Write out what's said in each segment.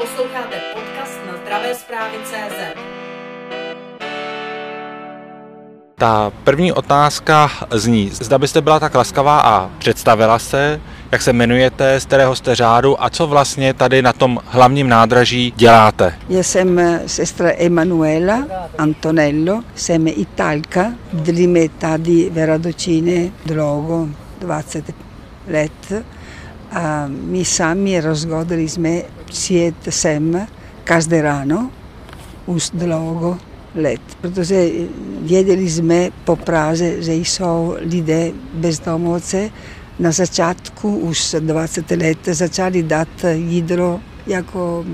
Posloucháte podcast na zdravé zprávy CZ. Ta první otázka zní, zda byste byla tak laskavá a představila se, jak se jmenujete, z kterého jste řádu a co vlastně tady na tom hlavním nádraží děláte. Já jsem sestra Emanuela Antonello, jsem Italka, bydlíme tady v Radocine dlouho, 20 let. A my sami rozhodli jsme přijet sem každé ráno, už dlouho let, protože věděli jsme po Praze, že jsou lidé bezdomovce. Na začátku už 20 let začali dát jídlo jako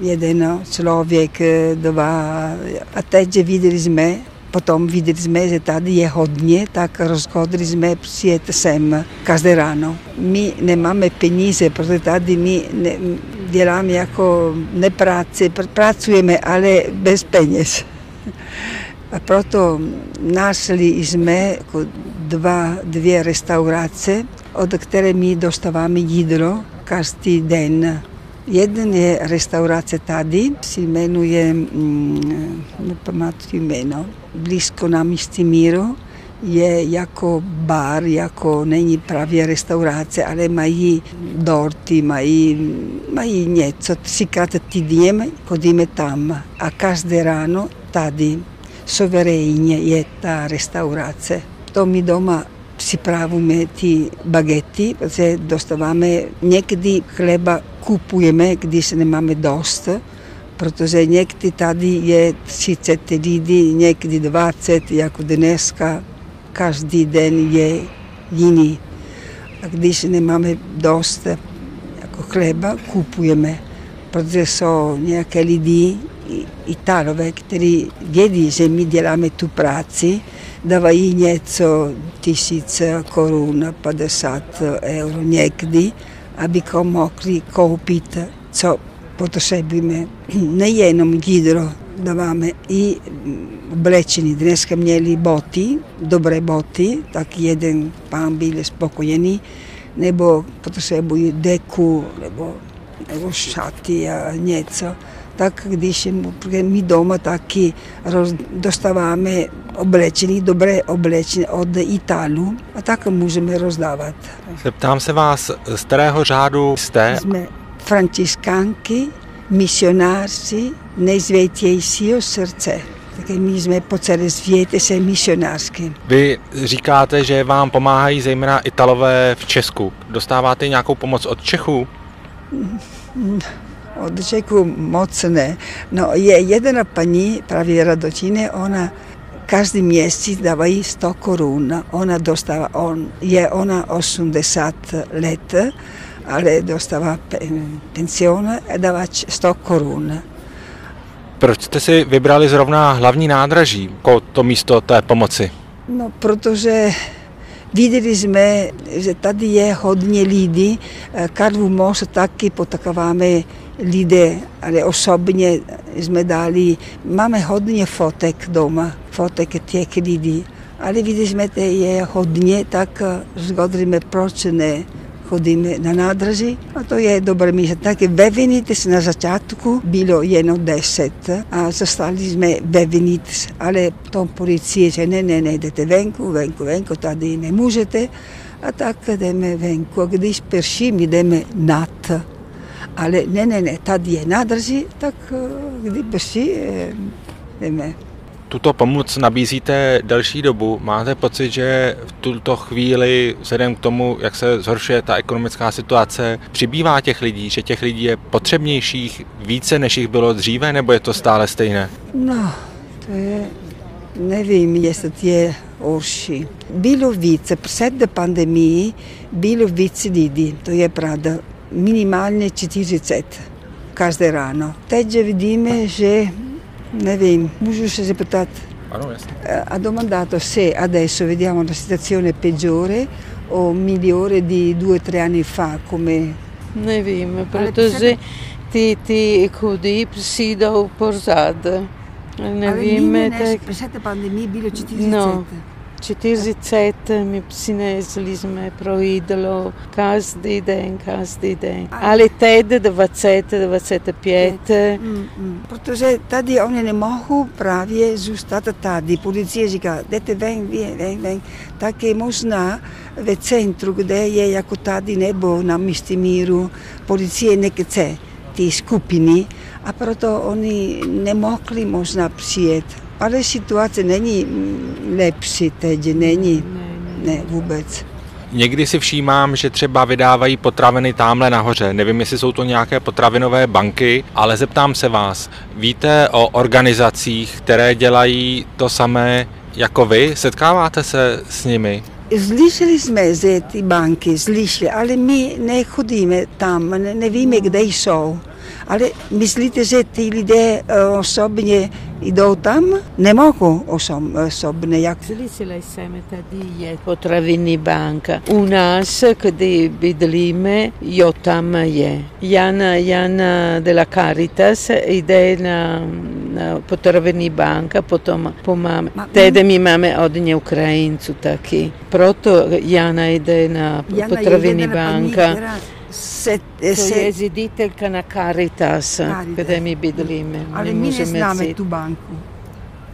jeden člověk, dva. A teď viděli jsme, potom viděli jsme, že tady je hodně, tak rozhodli jsme přijet sem každé ráno. My nemáme peníze, protože tady my ne, děláme jako nepráci, pracujeme, ale bez peněz. A proto našli jsme jako dva, dvě restaurace, od které my dostáváme jídlo každý den. Jeden je restaurace tady, se jmenuje, mm, nepamatuji jméno, blízko na místě Míru. Je jako bar, jako není právě restaurace, ale mají dorty, mají, mají něco. Třikrát týdně chodíme tam a každé ráno tady suverénně je ta restaurace. To my doma připravujeme ty bagety, protože dostáváme někdy chleba kupujeme, když nemáme dost, protože někdy tady je 30 lidí, někdy 20, jako dneska, každý den je jiný. A když nemáme dost jako chleba, kupujeme, protože jsou nějaké lidi, Italové, kteří vědí, že my děláme tu práci, dávají něco tisíc korun, 50 euro někdy, abychom mohli koupit, co potřebujeme. Nejenom jídlo dáváme i oblečení. Dneska měli boty, dobré boty, tak jeden pán byl spokojený, nebo potřebují deku, nebo, nebo šaty a něco tak když my doma taky dostáváme oblečení, dobré oblečení od Itálu a tak můžeme rozdávat. Zeptám se vás, z kterého řádu jste? Jsme franciskánky, misionáři nejsvětějšího srdce. Také my jsme po celé světě se misionářky. Vy říkáte, že vám pomáhají zejména Italové v Česku. Dostáváte nějakou pomoc od Čechů? od Čeku moc ne. No je jedna paní, právě Radocine, ona každý měsíc dávají 100 korun. Ona dostává, on, je ona 80 let, ale dostává pension a dává 100 korun. Proč jste si vybrali zrovna hlavní nádraží jako to místo té pomoci? No, protože viděli jsme, že tady je hodně lidí. Karlu most taky potakáváme lidé, ale osobně jsme dali, máme hodně fotek doma, fotek těch lidí, ale viděli jsme, že je hodně, tak zgodili proč ne chodíme na nádraží a to je dobré místo. Tak ve Venice na začátku bylo jenom deset a zostali jsme ve Venice, ale tom policie, že ne, ne, ne, jdete venku, venku, venku, tady nemůžete. A tak jdeme venku. A když prší, my jdeme nad ale ne, ne, ne, tady je nádrží, tak eh, kdyby si eh, jdeme. Tuto pomoc nabízíte delší dobu. Máte pocit, že v tuto chvíli, vzhledem k tomu, jak se zhoršuje ta ekonomická situace, přibývá těch lidí, že těch lidí je potřebnějších více, než jich bylo dříve, nebo je to stále stejné? No, to je, nevím, jestli je horší. Bylo více, před pandemií bylo více lidí, to je pravda minimálně 40 každé ráno. Teď vidíme, že nevím, můžu se zeptat. Ano, jasně. Ha domandato se adesso vediamo la situazione peggiore o migliore di due o tre anni fa come... Nevím, protože ty, ty chudy přijdou pořád. Nevíme, tak... před pandemii bylo 40. No, 47 my přinesli jsme pro jídlo každý den, každý den. Ale teď 20, 25. Mm, mm. Protože tady oni nemohou právě zůstat tady. Policie říká, jdete ven, ven, ven, ven. Tak je možná ve centru, kde je jako tady nebo na místě míru, policie nechce ty skupiny a proto oni nemohli možná přijet. Ale situace není lepší teď, není, ne vůbec. Někdy si všímám, že třeba vydávají potraviny tamhle nahoře. Nevím, jestli jsou to nějaké potravinové banky, ale zeptám se vás, víte o organizacích, které dělají to samé jako vy? Setkáváte se s nimi? Slyšeli jsme že ty banky, slyšeli, ale my nechodíme tam, nevíme, kde jsou. Ale myslíte, že ty lidé osobně i do tam ne mogu osom, osobne. Jak... Slišala sam da je potravini banka. U nas, gdje bidlime, jo tam je. Jana, Jana de la Caritas ide na, na potravini banka, potom po mame. Ma, Tede mi mame od nje Ukrajincu taki. Proto Jana ide na Jana potravini ide na banka. Na Se, se... To je ředitelka na Caritas, Caritas. kde my bydlíme. Ale my neznáme tu banku.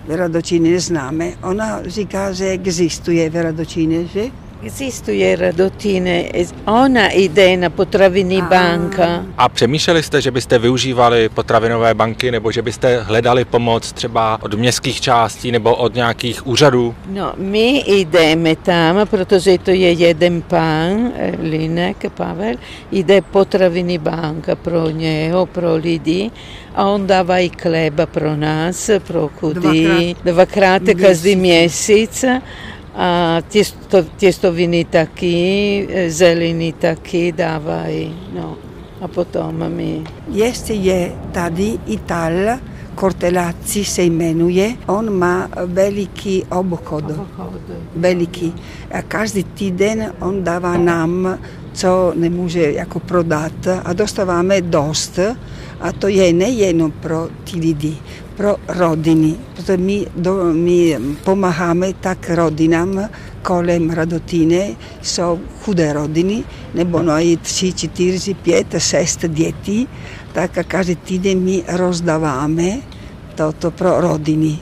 V Radočíně neznáme. Ona říká, že existuje v Radočíně, že? Existuje Radotine, ona jde na potravinní banka. A přemýšleli jste, že byste využívali potravinové banky nebo že byste hledali pomoc třeba od městských částí nebo od nějakých úřadů? No, my jdeme tam, protože to je jeden pán, Linek Pavel, jde potravinní banka pro něho, pro lidi a on dává i chleba pro nás, pro chudy, dvakrát, dvakrát každý měsíc a těsto, těstoviny taky, zeliny taky dávají. No. A potom my... Ještě je tady Ital, Cortelazzi se jmenuje, on má veliký obchod. Veliký. A každý týden on dává nám, co nemůže jako prodat a dostáváme dost. A to je nejenom pro ty lidi, pro rodiny, protože my, do, my pomáháme tak rodinám kolem Radotine, jsou chudé rodiny, nebo mají tři, čtyři, pět, šest dětí, tak každý týden my rozdáváme toto pro rodiny.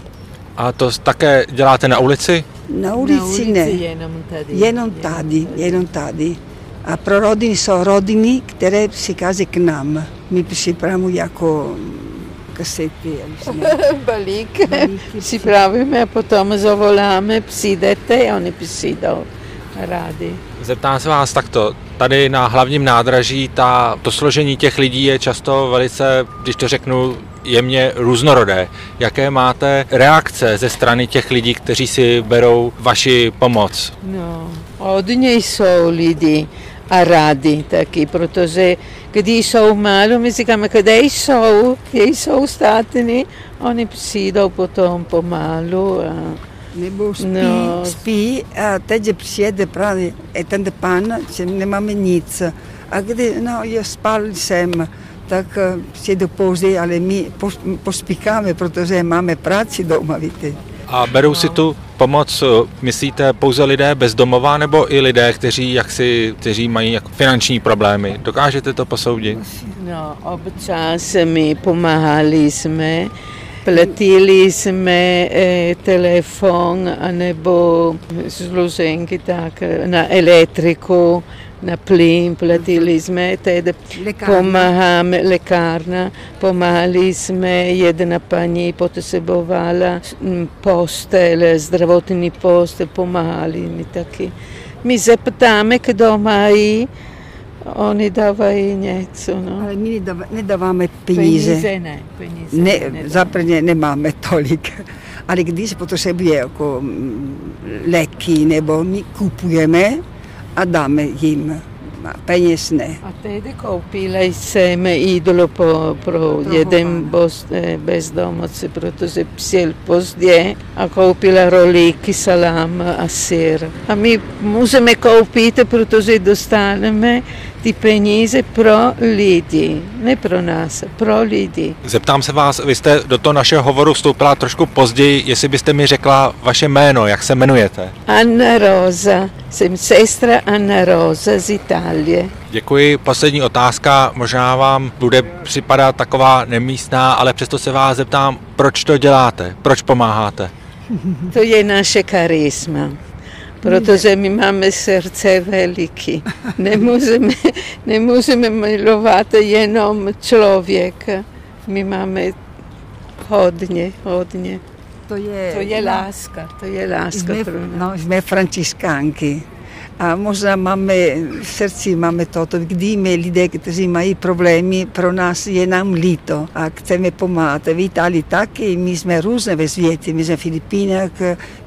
A to také děláte na ulici? Na ulici, na ulici ne. Jenom tady. Jenom tady, jenom tady. A pro rodiny jsou rodiny, které přichází k nám. My připravujeme jako kasety. Balík. Připravíme a potom zavoláme, přijdete a oni přijdou rádi. Zeptám se vás takto. Tady na hlavním nádraží ta, to složení těch lidí je často velice, když to řeknu, jemně různorodé. Jaké máte reakce ze strany těch lidí, kteří si berou vaši pomoc? No, hodně jsou lidi a rádi taky, protože když jsou málo, my říkáme, kde jsou, kde jsou státny, oni přijdou potom pomalu. A... Nebo spí, no. spí a teď přijede právě ten pán, že nemáme nic. A kdy, no, já spal jsem, tak přijde pouze, ale my pospícháme, protože máme práci doma, víte. A berou si tu pomoc, myslíte, pouze lidé bezdomová nebo i lidé, kteří, jaksi, kteří mají jako finanční problémy? Dokážete to posoudit? No, občas my pomáhali jsme, platili jsme eh, telefon anebo služenky tak, na elektriku, na plyn, platili jsme, tedy pomáháme, lekárna, pomáhali jsme, jedna paní potřebovala postel, zdravotní postel, pomáhali mi taky. My zeptáme, kdo mají, Oni dávají něco, no. Ale my nedáváme peníze. Peníze ne, peníze ne, zaprvé nemáme tolik. Ale když potřebuje jako léky, nebo my kupujeme a dáme jim peněz ne. A tedy koupila jsem jídlo pro, pro jeden boz, bezdomovce, protože přijel pozdě a koupila rolíky, salám a sír. A my musíme koupit, protože dostaneme ty peníze pro lidi, ne pro nás, pro lidi. Zeptám se vás, vy jste do toho našeho hovoru vstoupila trošku později, jestli byste mi řekla vaše jméno, jak se jmenujete? Anna Rosa, jsem sestra Anna Rosa z Itálie. Děkuji. Poslední otázka, možná vám bude připadat taková nemístná, ale přesto se vás zeptám, proč to děláte, proč pomáháte? To je naše charisma. Protože my máme srdce veliký. Nemůžeme, nemůžeme milovat jenom člověka. My máme hodně, hodně. To je, To je láska, to je láska Jsme, pro nás. no, jsme franciškánky. A možná máme v srdci máme toto, vidíme lidé, kteří mají problémy, pro nás je nám líto a chceme pomáhat. V Itálii taky, my jsme různé ve světě, my jsme v Filipínách,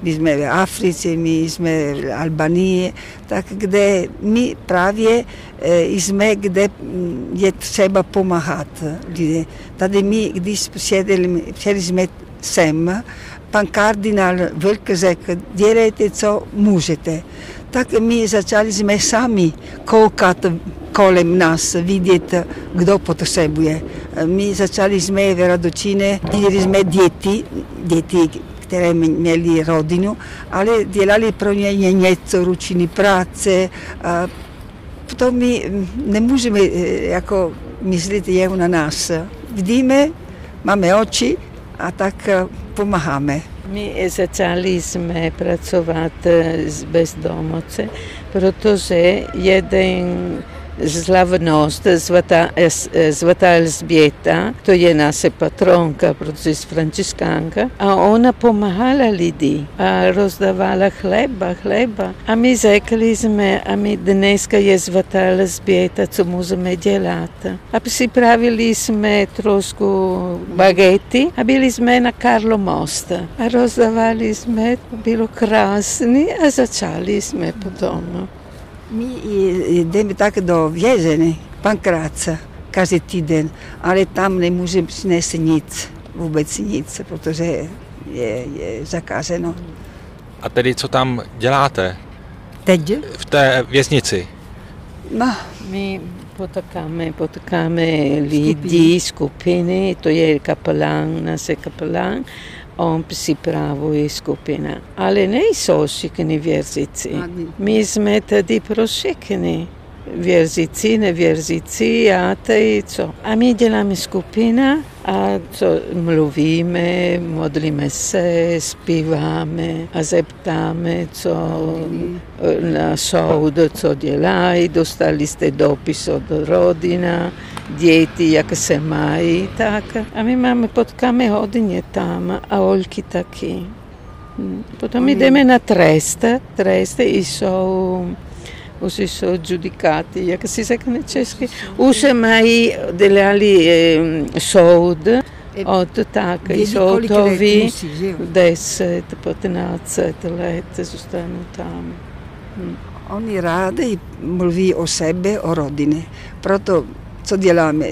my jsme v Africe, my jsme v Albanii, tak kde my právě eh, jsme, kde mm, je třeba pomáhat lidé. Tady my, když přijedli, přijeli jsme sem, pan kardinál Velk řekl, dělejte, co můžete. Tak my začali jsme sami koukat kolem nás, vidět, kdo potřebuje. My začali jsme v Radočíně, viděli jsme děti, děti, které měli rodinu, ale dělali pro ně něco, ruční práce. A to my nemůžeme eh, jako myslet jen na nás. Vidíme, máme oči a tak eh, pomáháme. My začali jsme pracovat eh, s bezdomovce, protože jeden Slava Nostra, Sveta, Sveta Elzbieta, to je naša patronka, proces franciskanka, a ona pomagala ljudi, a rozdavala hleba, hleba. A mi rekli sme, a mi dneska je Sveta Elzbieta, co možemo delati. A pripravili sme trošku bageti, a bili sme na Karlo Mosta. A rozdavali sme, bilo krasni, a začali sme po domu. My jdeme tak do vězení, Pankráce, každý týden, ale tam nemůžeme přinést nic, vůbec nic, protože je, je zakázeno. A tedy co tam děláte Teď? v té věznici? No, My Potakame, potakame ljudi, skupine, to je kapelan, nas je kapelan, on pripravi skupine. Ale ne so vsi univerzici, mi smo tudi prošekni. Věřící, nevěřící, atei, co. A my děláme skupina a co mluvíme, modlíme se, zpíváme a zeptáme, co na soud, co dělají, dostali jste dopis od rodina, děti, jak se mají, tak. A my máme, potkáme hodně tam a Olky taky. Hm. Potom jdeme na trest, trest jsou už jsou judikáty, jak si řekne česky. Už mají, dělali eh, soud, od tak, Vědí, jsou kolik let hotoví, musí, že jo? 10, 15 let zůstanou tam. oni rádi mluví o sebe, o rodině. Proto, co děláme?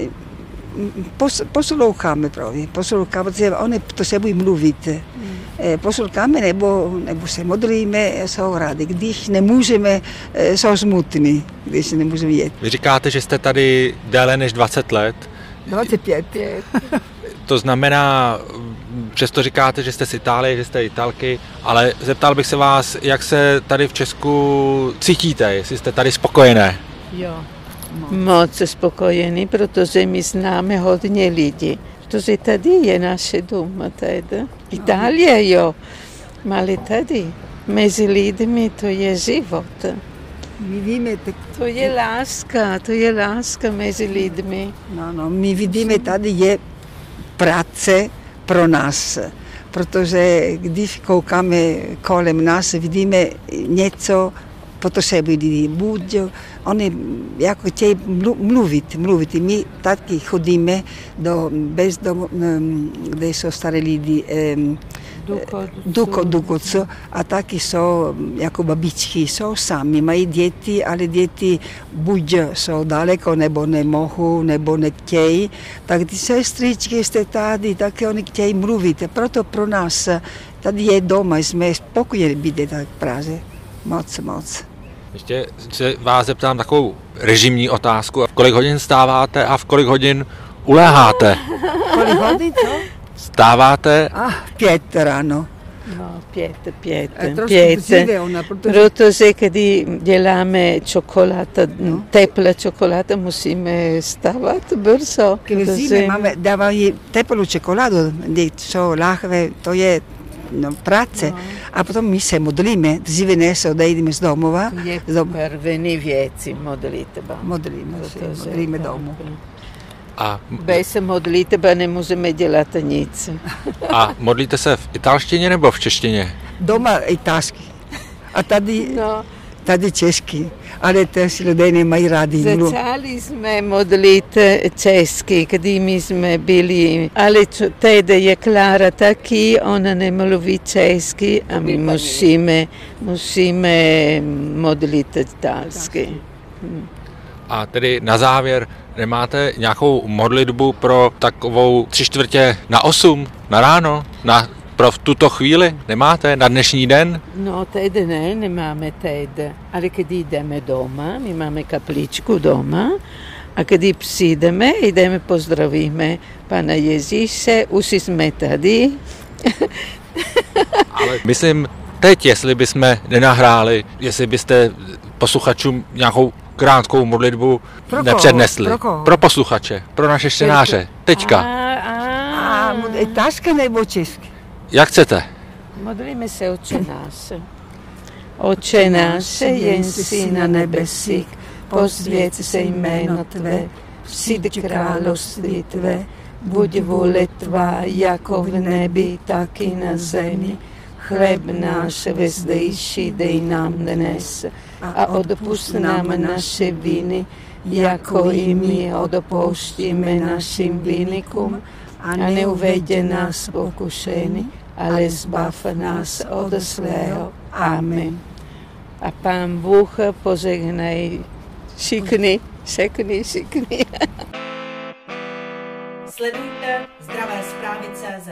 Pos, posloucháme právě, posloucháme, protože oni potřebují mluvit. Eh, Posloucháme nebo, nebo se modlíme, jsou rádi. Když nemůžeme, eh, jsou smutní, když nemůžeme jet. Vy říkáte, že jste tady déle než 20 let. 25. To znamená, přesto říkáte, že jste z Itálie, že jste Italky, ale zeptal bych se vás, jak se tady v Česku cítíte, jestli jste tady spokojené. Jo. Moc spokojený, protože my známe hodně lidí. Protože tady je naše doma tady. Itálie, jo. Ale tady, mezi lidmi, to je život. My víme, tak, To je láska, to je láska mezi lidmi. no, no, my vidíme, tady je práce pro nás. Protože když koukáme kolem nás, vidíme něco, potřebují lidi. Buď oni jako chtějí mlu- mluvit, mluvit. My taky chodíme do bezdom, kde jsou staré lidi, em, Duko, důchodců a taky jsou jako babičky, jsou sami, mají děti, ale děti buď jsou daleko, nebo nemohou, nebo nechtějí. Tak ty sestřičky jste tady, taky oni chtějí mluvit. Proto pro nás tady je doma, jsme spokojeni být tak v Praze. Moc, moc. Ještě se vás zeptám takovou režimní otázku. V kolik hodin stáváte a v kolik hodin uléháte? Kolik hodin, co? Stáváte? Ah, pět ráno. No, pět, pět, A trošku pět. protože Protože když děláme čokoládu, teplá čokoláda, musíme stávat brzo. Zime máme, dávají teplou čokoládu, jsou lahve, to je no, práce. A potom my se modlíme, dříve než odejdeme z domova, je z dom, první věci modlitba. modlíme se, modlíme domů. A, Bez modlitba nemůžeme dělat nic. a modlíte se v italštině nebo v češtině? Doma italsky, a tady, No, tady česky, ale też lidé nemají rádi mluv. začali jsme modlit česky, když my jsme byli, ale čo- tedy je Klára taky, ona nemluví česky a my musíme, musíme modlit italsky. A tedy na závěr nemáte nějakou modlitbu pro takovou tři čtvrtě na osm na ráno? Na, pro v tuto chvíli? Nemáte? Na dnešní den? No, tedy ne, nemáme tedy. Ale když jdeme doma, my máme kapličku doma, a když přijdeme, jdeme, pozdravíme Pana Ježíše, už jsme tady. Ale myslím, teď, jestli bychom nenahráli, jestli byste posluchačům nějakou krátkou modlitbu Pro koho? nepřednesli. Pro koho? pro posluchače, pro naše čtenáře. Teďka. A, A, a, italsky nebo česky? Jak chcete? modlíme se, Oče náš. Oče náš, jen si na nebesích, posvěť se jméno Tvé, přijď království Tvé, buď vůle Tvá, jako v nebi, tak i na zemi. Chléb náš vezdejší dej nám dnes a odpust nám naše viny, jako i my odpouštíme našim vinikům a neuvejde nás pokušení, ale zbav nás od zlého. Amen. A pán Bůh požehnej všichni, všechny, všichni. Sledujte zdravé zprávy CZ.